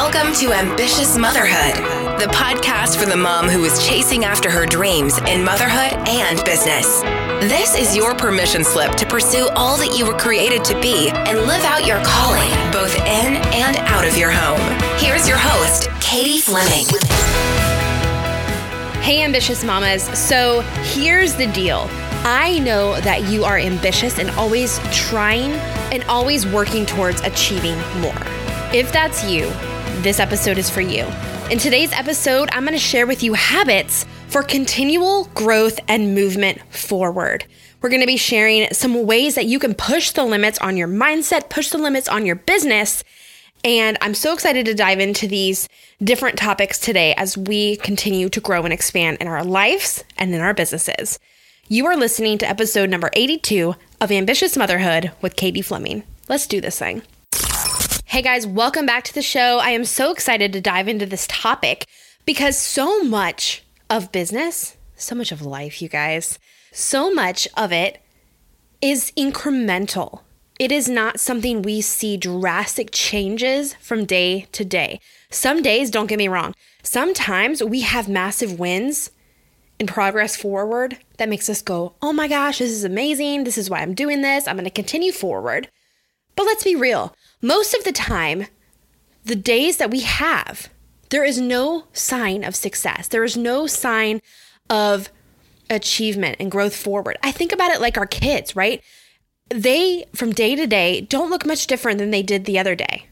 Welcome to Ambitious Motherhood, the podcast for the mom who is chasing after her dreams in motherhood and business. This is your permission slip to pursue all that you were created to be and live out your calling, both in and out of your home. Here's your host, Katie Fleming. Hey, ambitious mamas. So here's the deal. I know that you are ambitious and always trying and always working towards achieving more. If that's you, this episode is for you. In today's episode, I'm going to share with you habits for continual growth and movement forward. We're going to be sharing some ways that you can push the limits on your mindset, push the limits on your business. And I'm so excited to dive into these different topics today as we continue to grow and expand in our lives and in our businesses. You are listening to episode number 82 of Ambitious Motherhood with Katie Fleming. Let's do this thing. Hey guys, welcome back to the show. I am so excited to dive into this topic because so much of business, so much of life, you guys, so much of it is incremental. It is not something we see drastic changes from day to day. Some days, don't get me wrong, sometimes we have massive wins and progress forward that makes us go, oh my gosh, this is amazing. This is why I'm doing this. I'm going to continue forward. But let's be real. Most of the time, the days that we have, there is no sign of success. There is no sign of achievement and growth forward. I think about it like our kids, right? They, from day to day, don't look much different than they did the other day.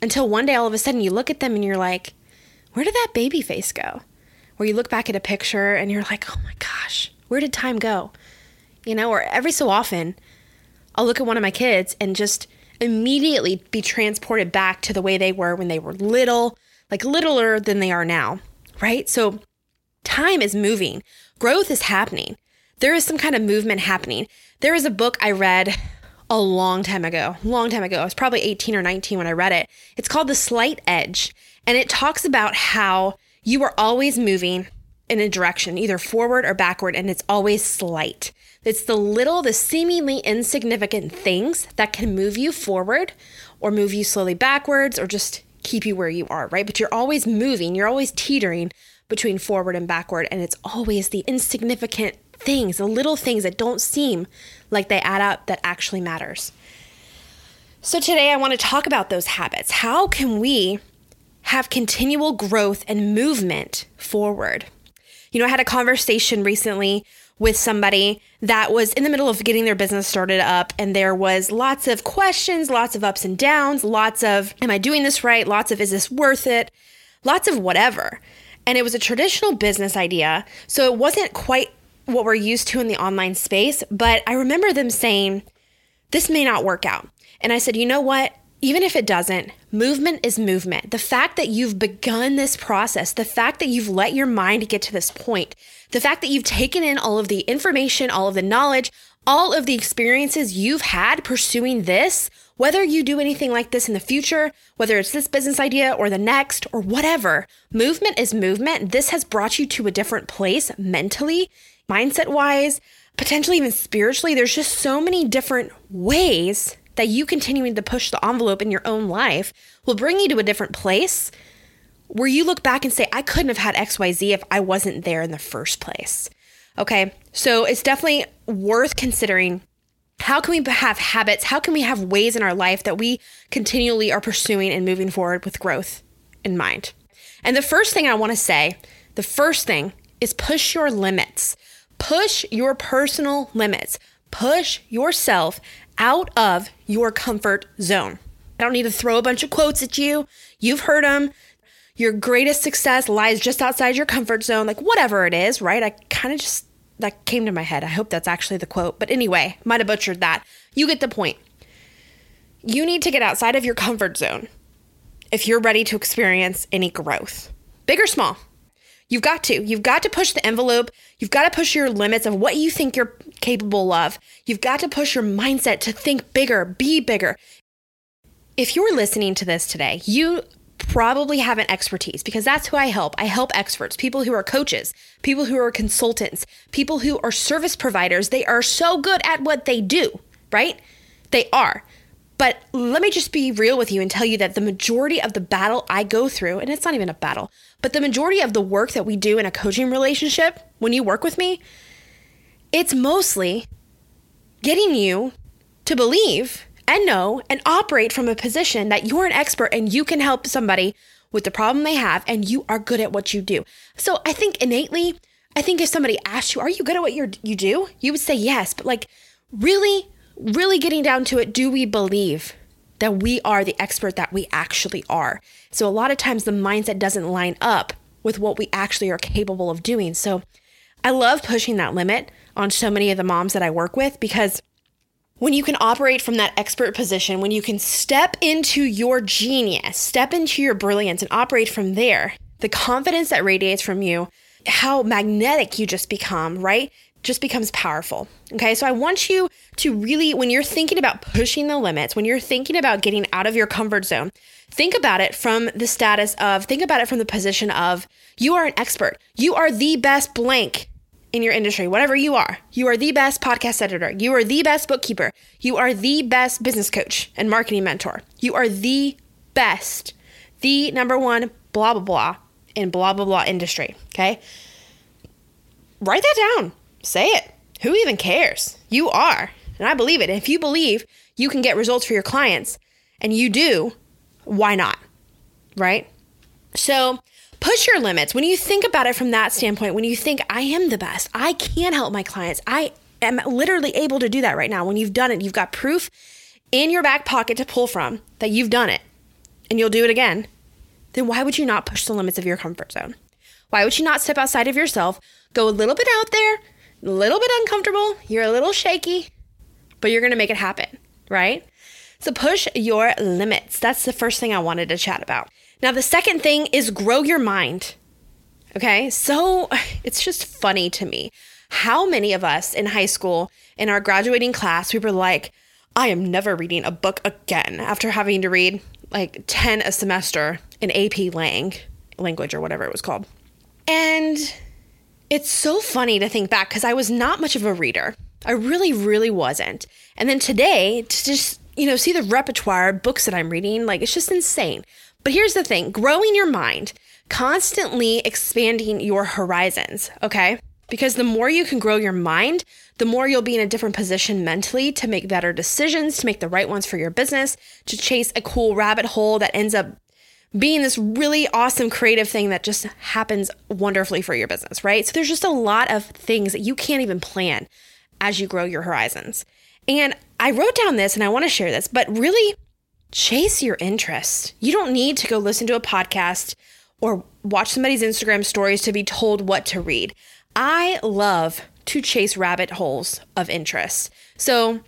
Until one day, all of a sudden, you look at them and you're like, where did that baby face go? Where you look back at a picture and you're like, oh my gosh, where did time go? You know, or every so often, I'll look at one of my kids and just immediately be transported back to the way they were when they were little, like littler than they are now, right? So time is moving, growth is happening. There is some kind of movement happening. There is a book I read a long time ago, long time ago. I was probably 18 or 19 when I read it. It's called The Slight Edge, and it talks about how you are always moving in a direction, either forward or backward, and it's always slight. It's the little, the seemingly insignificant things that can move you forward or move you slowly backwards or just keep you where you are, right? But you're always moving, you're always teetering between forward and backward, and it's always the insignificant things, the little things that don't seem like they add up that actually matters. So today I want to talk about those habits. How can we have continual growth and movement forward? You know, I had a conversation recently with somebody that was in the middle of getting their business started up and there was lots of questions, lots of ups and downs, lots of am I doing this right? Lots of is this worth it? Lots of whatever. And it was a traditional business idea, so it wasn't quite what we're used to in the online space, but I remember them saying this may not work out. And I said, "You know what? Even if it doesn't, movement is movement. The fact that you've begun this process, the fact that you've let your mind get to this point, the fact that you've taken in all of the information, all of the knowledge, all of the experiences you've had pursuing this, whether you do anything like this in the future, whether it's this business idea or the next or whatever, movement is movement. This has brought you to a different place mentally, mindset wise, potentially even spiritually. There's just so many different ways that you continuing to push the envelope in your own life will bring you to a different place where you look back and say, I couldn't have had XYZ if I wasn't there in the first place. Okay. So it's definitely worth considering how can we have habits? How can we have ways in our life that we continually are pursuing and moving forward with growth in mind? And the first thing I want to say, the first thing is push your limits. Push your personal limits. Push yourself out of your comfort zone. I don't need to throw a bunch of quotes at you. You've heard them. Your greatest success lies just outside your comfort zone, like whatever it is, right? I kind of just, that came to my head. I hope that's actually the quote. But anyway, might have butchered that. You get the point. You need to get outside of your comfort zone if you're ready to experience any growth, big or small. You've got to. You've got to push the envelope. You've got to push your limits of what you think you're capable of. You've got to push your mindset to think bigger, be bigger. If you're listening to this today, you probably have an expertise because that's who I help. I help experts, people who are coaches, people who are consultants, people who are service providers. They are so good at what they do, right? They are. But let me just be real with you and tell you that the majority of the battle I go through, and it's not even a battle, but the majority of the work that we do in a coaching relationship, when you work with me, it's mostly getting you to believe and know and operate from a position that you're an expert and you can help somebody with the problem they have and you are good at what you do. So I think innately, I think if somebody asked you, "Are you good at what you you do?" you would say yes, but like really really getting down to it, do we believe that we are the expert that we actually are? So a lot of times the mindset doesn't line up with what we actually are capable of doing. So I love pushing that limit on so many of the moms that I work with because when you can operate from that expert position, when you can step into your genius, step into your brilliance and operate from there, the confidence that radiates from you, how magnetic you just become, right? Just becomes powerful. Okay. So I want you to really, when you're thinking about pushing the limits, when you're thinking about getting out of your comfort zone, think about it from the status of, think about it from the position of, you are an expert. You are the best blank in your industry, whatever you are. You are the best podcast editor. You are the best bookkeeper. You are the best business coach and marketing mentor. You are the best, the number one, blah, blah, blah, in blah, blah, blah industry. Okay. Write that down. Say it. Who even cares? You are. And I believe it. If you believe you can get results for your clients and you do, why not? Right? So, push your limits. When you think about it from that standpoint, when you think, I am the best, I can help my clients, I am literally able to do that right now. When you've done it, you've got proof in your back pocket to pull from that you've done it and you'll do it again, then why would you not push the limits of your comfort zone? Why would you not step outside of yourself, go a little bit out there, a little bit uncomfortable, you're a little shaky, but you're gonna make it happen, right? So push your limits. That's the first thing I wanted to chat about. Now, the second thing is grow your mind. Okay, so it's just funny to me how many of us in high school in our graduating class we were like, I am never reading a book again after having to read like 10 a semester in AP Lang language or whatever it was called. And it's so funny to think back because I was not much of a reader. I really, really wasn't. And then today, to just, you know, see the repertoire of books that I'm reading, like it's just insane. But here's the thing growing your mind, constantly expanding your horizons, okay? Because the more you can grow your mind, the more you'll be in a different position mentally to make better decisions, to make the right ones for your business, to chase a cool rabbit hole that ends up being this really awesome creative thing that just happens wonderfully for your business, right? So there's just a lot of things that you can't even plan as you grow your horizons. And I wrote down this and I want to share this, but really chase your interest. You don't need to go listen to a podcast or watch somebody's Instagram stories to be told what to read. I love to chase rabbit holes of interest. So,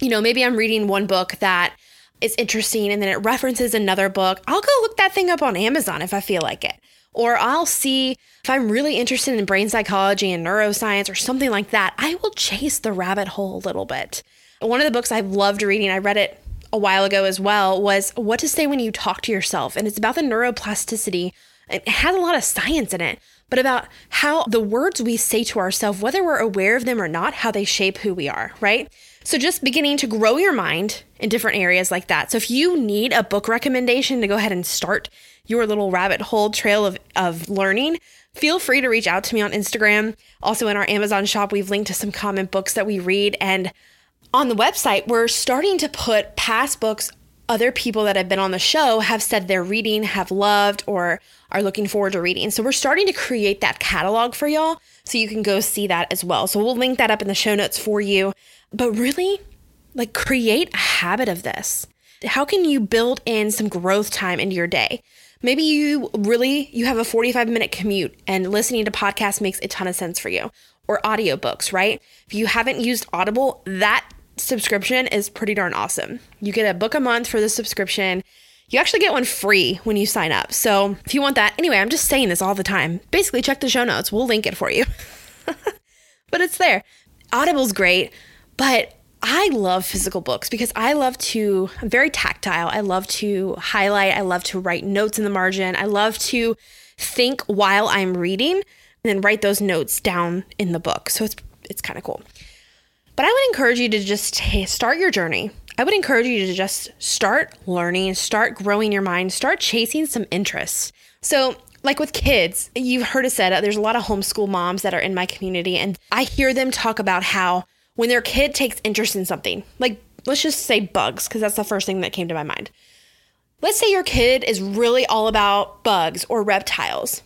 you know, maybe I'm reading one book that is interesting and then it references another book. I'll go look that thing up on Amazon if I feel like it. Or I'll see if I'm really interested in brain psychology and neuroscience or something like that, I will chase the rabbit hole a little bit. One of the books I've loved reading, I read it a while ago as well was What to Say When You Talk to Yourself. And it's about the neuroplasticity. It has a lot of science in it, but about how the words we say to ourselves, whether we're aware of them or not, how they shape who we are, right? So just beginning to grow your mind in different areas like that. So if you need a book recommendation to go ahead and start your little rabbit hole trail of, of learning, feel free to reach out to me on Instagram. Also in our Amazon shop, we've linked to some common books that we read and on the website, we're starting to put past books other people that have been on the show have said they're reading, have loved, or are looking forward to reading. So we're starting to create that catalog for y'all so you can go see that as well. So we'll link that up in the show notes for you. But really, like create a habit of this. How can you build in some growth time into your day? Maybe you really you have a 45 minute commute and listening to podcasts makes a ton of sense for you or audiobooks, right? If you haven't used Audible, that subscription is pretty darn awesome. You get a book a month for the subscription. You actually get one free when you sign up. So if you want that, anyway, I'm just saying this all the time. Basically, check the show notes. We'll link it for you. but it's there. Audible's great, but I love physical books because I love to, I'm very tactile. I love to highlight. I love to write notes in the margin. I love to think while I'm reading and then write those notes down in the book. So it's it's kind of cool. But I would encourage you to just start your journey I would encourage you to just start learning, start growing your mind, start chasing some interests. So, like with kids, you've heard it said, uh, there's a lot of homeschool moms that are in my community, and I hear them talk about how when their kid takes interest in something, like let's just say bugs, because that's the first thing that came to my mind. Let's say your kid is really all about bugs or reptiles.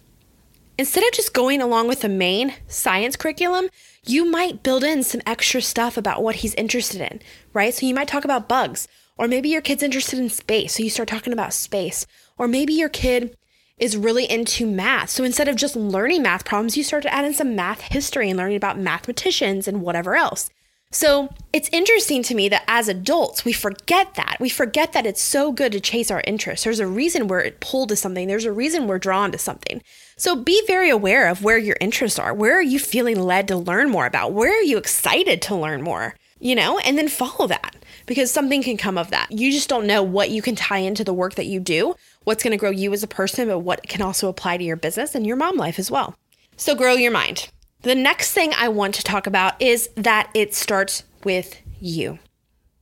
Instead of just going along with the main science curriculum, you might build in some extra stuff about what he's interested in, right? So you might talk about bugs, or maybe your kid's interested in space, so you start talking about space. Or maybe your kid is really into math. So instead of just learning math problems, you start to add in some math history and learning about mathematicians and whatever else. So it's interesting to me that as adults, we forget that. We forget that it's so good to chase our interests. There's a reason we're pulled to something, there's a reason we're drawn to something. So be very aware of where your interests are. Where are you feeling led to learn more about? Where are you excited to learn more? You know, and then follow that because something can come of that. You just don't know what you can tie into the work that you do, what's going to grow you as a person, but what can also apply to your business and your mom life as well. So grow your mind. The next thing I want to talk about is that it starts with you.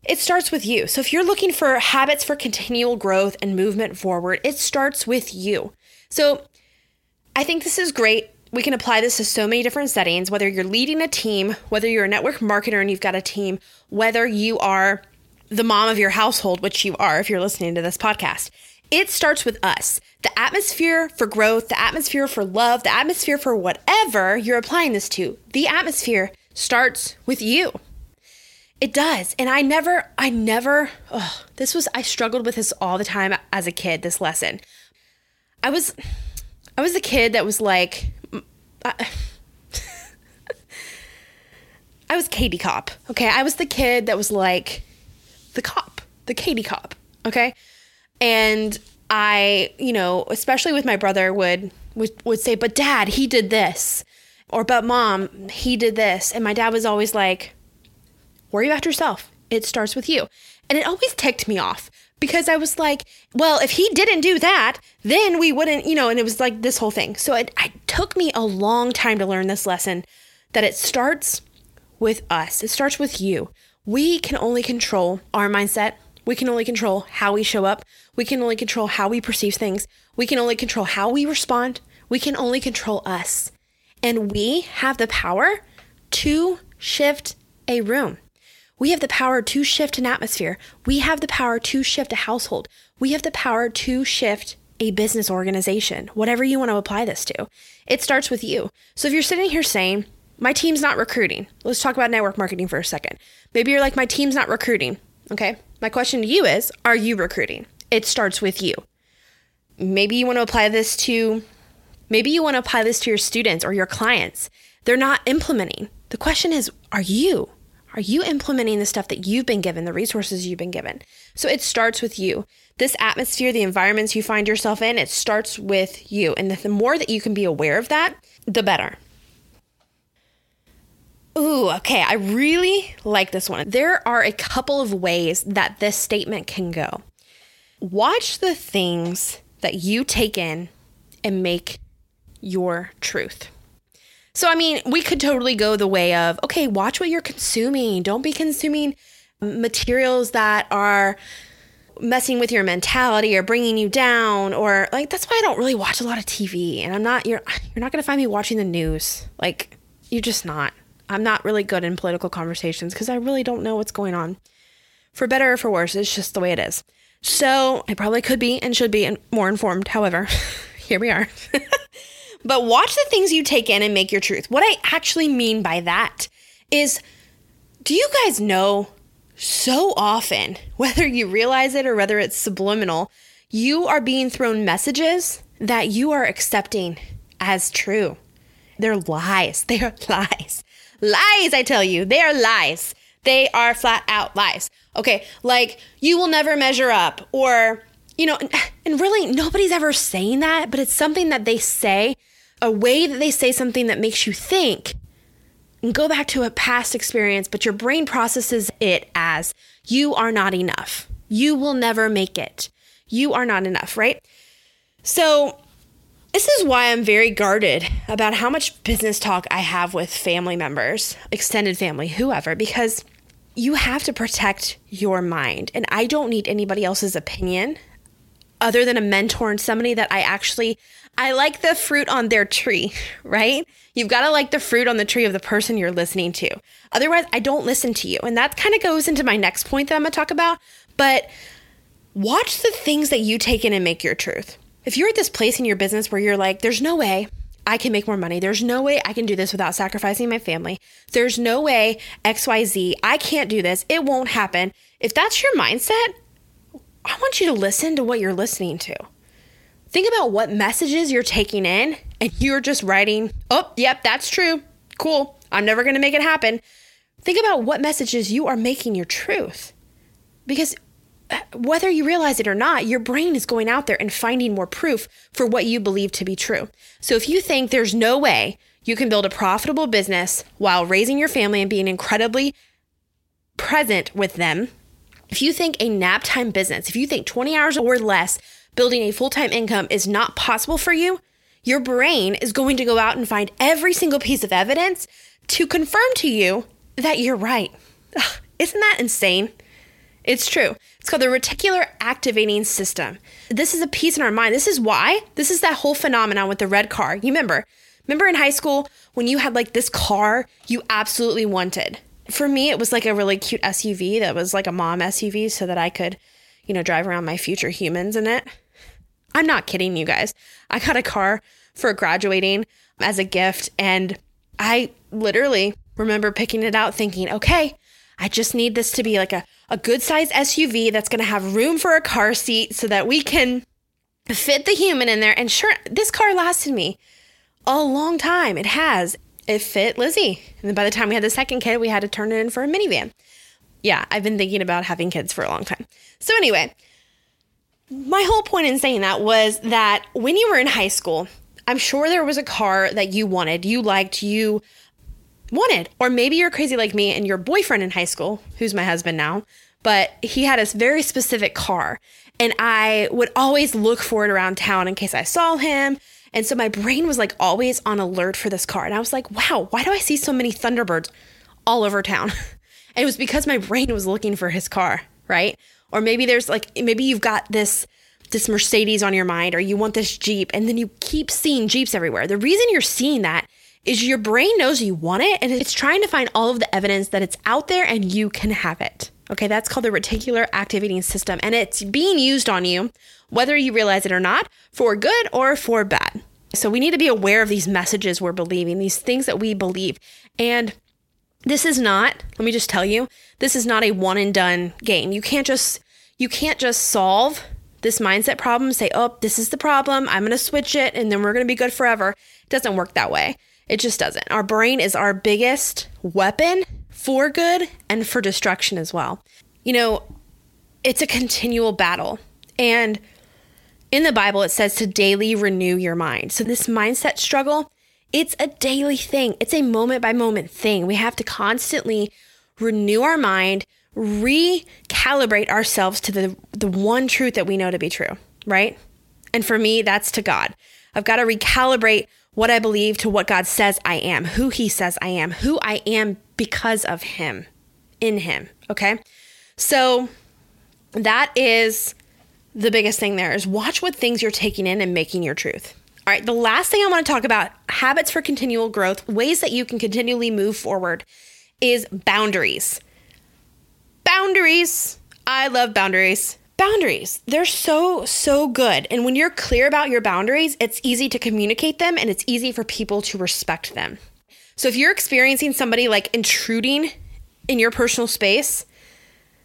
It starts with you. So if you're looking for habits for continual growth and movement forward, it starts with you. So I think this is great. We can apply this to so many different settings, whether you're leading a team, whether you're a network marketer and you've got a team, whether you are the mom of your household, which you are if you're listening to this podcast. It starts with us. The atmosphere for growth, the atmosphere for love, the atmosphere for whatever you're applying this to, the atmosphere starts with you. It does. And I never, I never, oh, this was, I struggled with this all the time as a kid, this lesson. I was, I was the kid that was like, I, I was Katie Cop. Okay. I was the kid that was like the cop, the Katie Cop. Okay. And I, you know, especially with my brother would, would, would say, but dad, he did this. Or, but mom, he did this. And my dad was always like, worry about yourself. It starts with you. And it always ticked me off because I was like, well, if he didn't do that, then we wouldn't, you know, and it was like this whole thing. So it, it took me a long time to learn this lesson that it starts with us, it starts with you. We can only control our mindset. We can only control how we show up. We can only control how we perceive things. We can only control how we respond. We can only control us. And we have the power to shift a room. We have the power to shift an atmosphere. We have the power to shift a household. We have the power to shift a business organization, whatever you want to apply this to. It starts with you. So if you're sitting here saying, my team's not recruiting, let's talk about network marketing for a second. Maybe you're like, my team's not recruiting. Okay. My question to you is, are you recruiting? It starts with you. Maybe you want to apply this to, maybe you want to apply this to your students or your clients. They're not implementing. The question is, are you? Are you implementing the stuff that you've been given, the resources you've been given? So it starts with you. This atmosphere, the environments you find yourself in, it starts with you. And the more that you can be aware of that, the better. Ooh, okay. I really like this one. There are a couple of ways that this statement can go. Watch the things that you take in and make your truth. So, I mean, we could totally go the way of, okay, watch what you're consuming. Don't be consuming materials that are messing with your mentality or bringing you down or like that's why I don't really watch a lot of TV and I'm not you're you're not going to find me watching the news. Like you're just not. I'm not really good in political conversations because I really don't know what's going on. For better or for worse, it's just the way it is. So, I probably could be and should be more informed. However, here we are. But watch the things you take in and make your truth. What I actually mean by that is do you guys know so often, whether you realize it or whether it's subliminal, you are being thrown messages that you are accepting as true? They're lies. They are lies. Lies, I tell you. They are lies. They are flat out lies. Okay, like you will never measure up, or, you know, and really nobody's ever saying that, but it's something that they say a way that they say something that makes you think and go back to a past experience, but your brain processes it as you are not enough. You will never make it. You are not enough, right? So, this is why I'm very guarded about how much business talk I have with family members, extended family, whoever, because you have to protect your mind. And I don't need anybody else's opinion other than a mentor and somebody that I actually I like the fruit on their tree, right? You've got to like the fruit on the tree of the person you're listening to. Otherwise, I don't listen to you. And that kind of goes into my next point that I'm going to talk about, but watch the things that you take in and make your truth. If you're at this place in your business where you're like, there's no way I can make more money. There's no way I can do this without sacrificing my family. There's no way XYZ. I can't do this. It won't happen. If that's your mindset, I want you to listen to what you're listening to. Think about what messages you're taking in and you're just writing, oh, yep, that's true. Cool. I'm never going to make it happen. Think about what messages you are making your truth. Because uh, whether you realize it or not, your brain is going out there and finding more proof for what you believe to be true. So if you think there's no way you can build a profitable business while raising your family and being incredibly present with them, if you think a nap time business, if you think 20 hours or less building a full time income is not possible for you, your brain is going to go out and find every single piece of evidence to confirm to you that you're right. Ugh, isn't that insane? It's true. It's called the reticular activating system. This is a piece in our mind. This is why. This is that whole phenomenon with the red car. You remember? Remember in high school when you had like this car you absolutely wanted? For me, it was like a really cute SUV that was like a mom SUV so that I could, you know, drive around my future humans in it. I'm not kidding you guys. I got a car for graduating as a gift and I literally remember picking it out thinking, okay, I just need this to be like a, a good size SUV that's going to have room for a car seat so that we can fit the human in there. And sure, this car lasted me a long time. It has. It fit Lizzie. And then by the time we had the second kid, we had to turn it in for a minivan. Yeah, I've been thinking about having kids for a long time. So, anyway, my whole point in saying that was that when you were in high school, I'm sure there was a car that you wanted, you liked, you wanted. Or maybe you're crazy like me and your boyfriend in high school, who's my husband now, but he had a very specific car. And I would always look for it around town in case I saw him. And so my brain was like always on alert for this car. And I was like, wow, why do I see so many Thunderbirds all over town? and it was because my brain was looking for his car, right? Or maybe there's like, maybe you've got this this Mercedes on your mind or you want this Jeep and then you keep seeing Jeeps everywhere. The reason you're seeing that is your brain knows you want it and it's trying to find all of the evidence that it's out there and you can have it. Okay, that's called the reticular activating system and it's being used on you, whether you realize it or not, for good or for bad. So we need to be aware of these messages we're believing, these things that we believe. And this is not, let me just tell you, this is not a one and done game. You can't just you can't just solve this mindset problem, say, "Oh, this is the problem. I'm going to switch it and then we're going to be good forever." It doesn't work that way. It just doesn't. Our brain is our biggest weapon for good and for destruction as well. You know, it's a continual battle. And in the Bible, it says to daily renew your mind. So, this mindset struggle, it's a daily thing, it's a moment by moment thing. We have to constantly renew our mind, recalibrate ourselves to the, the one truth that we know to be true, right? And for me, that's to God. I've got to recalibrate what I believe to what God says I am, who He says I am, who I am because of Him, in Him. Okay. So that is the biggest thing there is watch what things you're taking in and making your truth. All right. The last thing I want to talk about habits for continual growth, ways that you can continually move forward is boundaries. Boundaries. I love boundaries boundaries. They're so, so good. And when you're clear about your boundaries, it's easy to communicate them and it's easy for people to respect them. So if you're experiencing somebody like intruding in your personal space,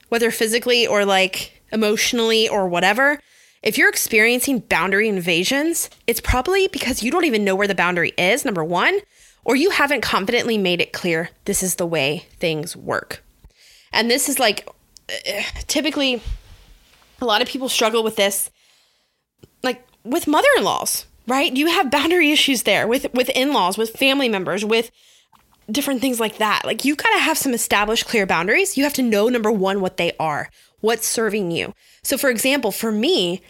whether physically or like emotionally or whatever, if you're experiencing boundary invasions, it's probably because you don't even know where the boundary is, number one, or you haven't confidently made it clear this is the way things work. And this is like uh, typically a lot of people struggle with this like with mother-in-laws right? You have boundary issues there with with in-laws with family members with different things like that. Like you got to have some established clear boundaries. You have to know number 1 what they are what's serving you so for example for me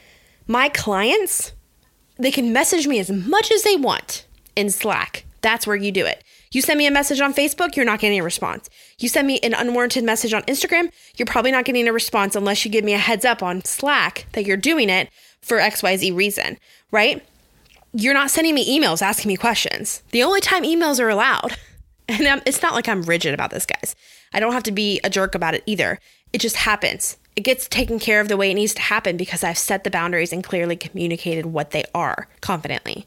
my clients they can message me as much as they want in slack that's where you do it You send me a message on Facebook, you're not getting a response. You send me an unwarranted message on Instagram, you're probably not getting a response unless you give me a heads up on Slack that you're doing it for XYZ reason, right? You're not sending me emails asking me questions. The only time emails are allowed, and I'm, it's not like I'm rigid about this, guys. I don't have to be a jerk about it either. It just happens. It gets taken care of the way it needs to happen because I've set the boundaries and clearly communicated what they are confidently.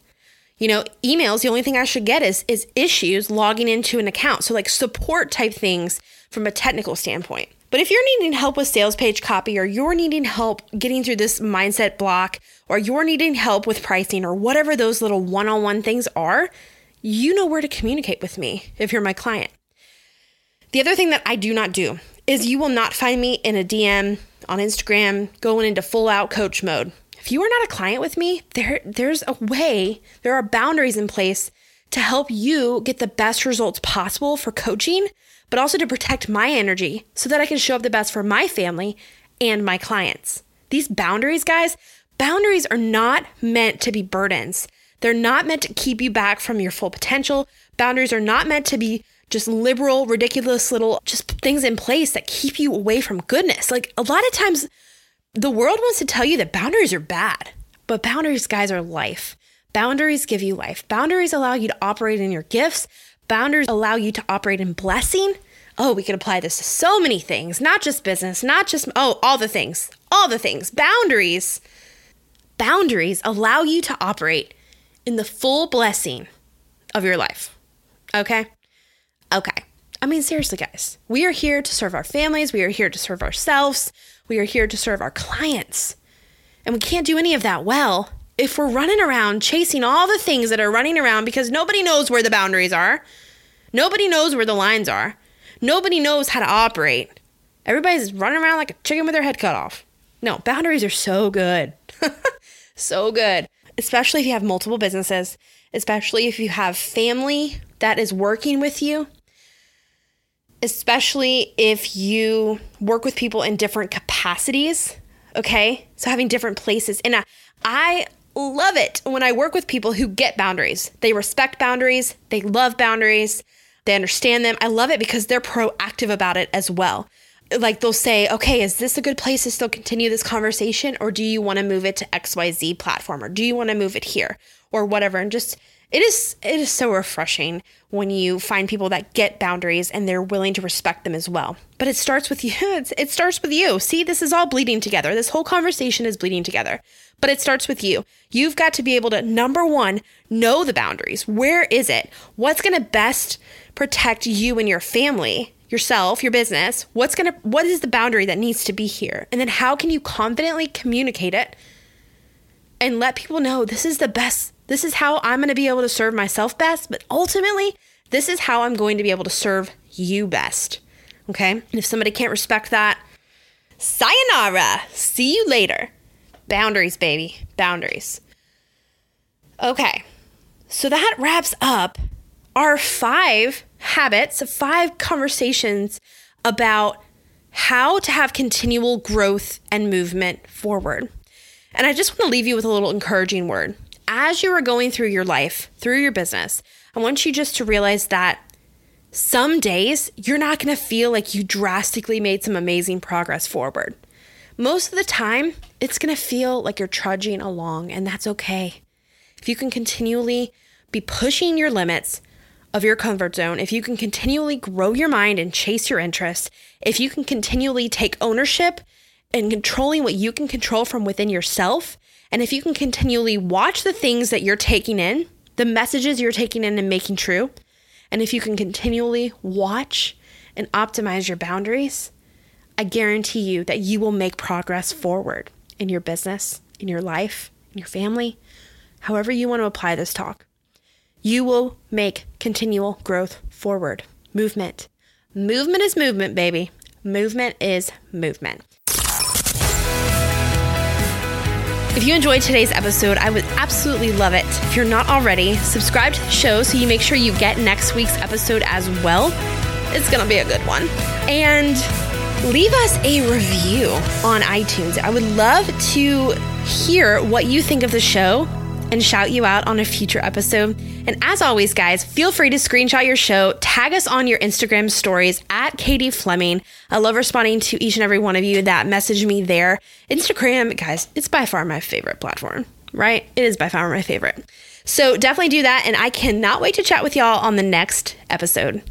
You know, emails, the only thing I should get is is issues logging into an account. So like support type things from a technical standpoint. But if you're needing help with sales page copy or you're needing help getting through this mindset block or you're needing help with pricing or whatever those little one-on-one things are, you know where to communicate with me if you're my client. The other thing that I do not do is you will not find me in a DM on Instagram going into full out coach mode if you are not a client with me, there there's a way, there are boundaries in place to help you get the best results possible for coaching, but also to protect my energy so that I can show up the best for my family and my clients. These boundaries, guys, boundaries are not meant to be burdens. They're not meant to keep you back from your full potential. Boundaries are not meant to be just liberal, ridiculous little just things in place that keep you away from goodness. Like a lot of times the world wants to tell you that boundaries are bad, but boundaries, guys, are life. Boundaries give you life. Boundaries allow you to operate in your gifts. Boundaries allow you to operate in blessing. Oh, we could apply this to so many things, not just business, not just, oh, all the things, all the things. Boundaries. Boundaries allow you to operate in the full blessing of your life. Okay? Okay. I mean, seriously, guys, we are here to serve our families. We are here to serve ourselves. We are here to serve our clients. And we can't do any of that well if we're running around chasing all the things that are running around because nobody knows where the boundaries are. Nobody knows where the lines are. Nobody knows how to operate. Everybody's running around like a chicken with their head cut off. No, boundaries are so good. so good. Especially if you have multiple businesses, especially if you have family that is working with you especially if you work with people in different capacities. Okay. So having different places. And I love it when I work with people who get boundaries. They respect boundaries, they love boundaries, they understand them. I love it because they're proactive about it as well. Like they'll say, okay, is this a good place to still continue this conversation? Or do you want to move it to XYZ platform? Or do you want to move it here? Or whatever. And just it is it is so refreshing when you find people that get boundaries and they're willing to respect them as well. But it starts with you. It's, it starts with you. See, this is all bleeding together. This whole conversation is bleeding together. But it starts with you. You've got to be able to number 1, know the boundaries. Where is it? What's going to best protect you and your family? yourself, your business, what's going to what is the boundary that needs to be here? And then how can you confidently communicate it and let people know this is the best this is how I'm going to be able to serve myself best, but ultimately, this is how I'm going to be able to serve you best. Okay? And if somebody can't respect that, sayonara. See you later. Boundaries, baby. Boundaries. Okay. So that wraps up our five habits, five conversations about how to have continual growth and movement forward. And I just want to leave you with a little encouraging word as you are going through your life, through your business, I want you just to realize that some days you're not going to feel like you drastically made some amazing progress forward. Most of the time, it's going to feel like you're trudging along, and that's okay. If you can continually be pushing your limits of your comfort zone, if you can continually grow your mind and chase your interests, if you can continually take ownership and controlling what you can control from within yourself, and if you can continually watch the things that you're taking in, the messages you're taking in and making true, and if you can continually watch and optimize your boundaries, I guarantee you that you will make progress forward in your business, in your life, in your family, however you want to apply this talk. You will make continual growth forward. Movement. Movement is movement, baby. Movement is movement. If you enjoyed today's episode, I would absolutely love it. If you're not already, subscribe to the show so you make sure you get next week's episode as well. It's going to be a good one. And leave us a review on iTunes. I would love to hear what you think of the show and shout you out on a future episode. And as always, guys, feel free to screenshot your show, tag us on your Instagram stories at Katie Fleming. I love responding to each and every one of you that message me there. Instagram, guys, it's by far my favorite platform, right? It is by far my favorite. So definitely do that. And I cannot wait to chat with y'all on the next episode.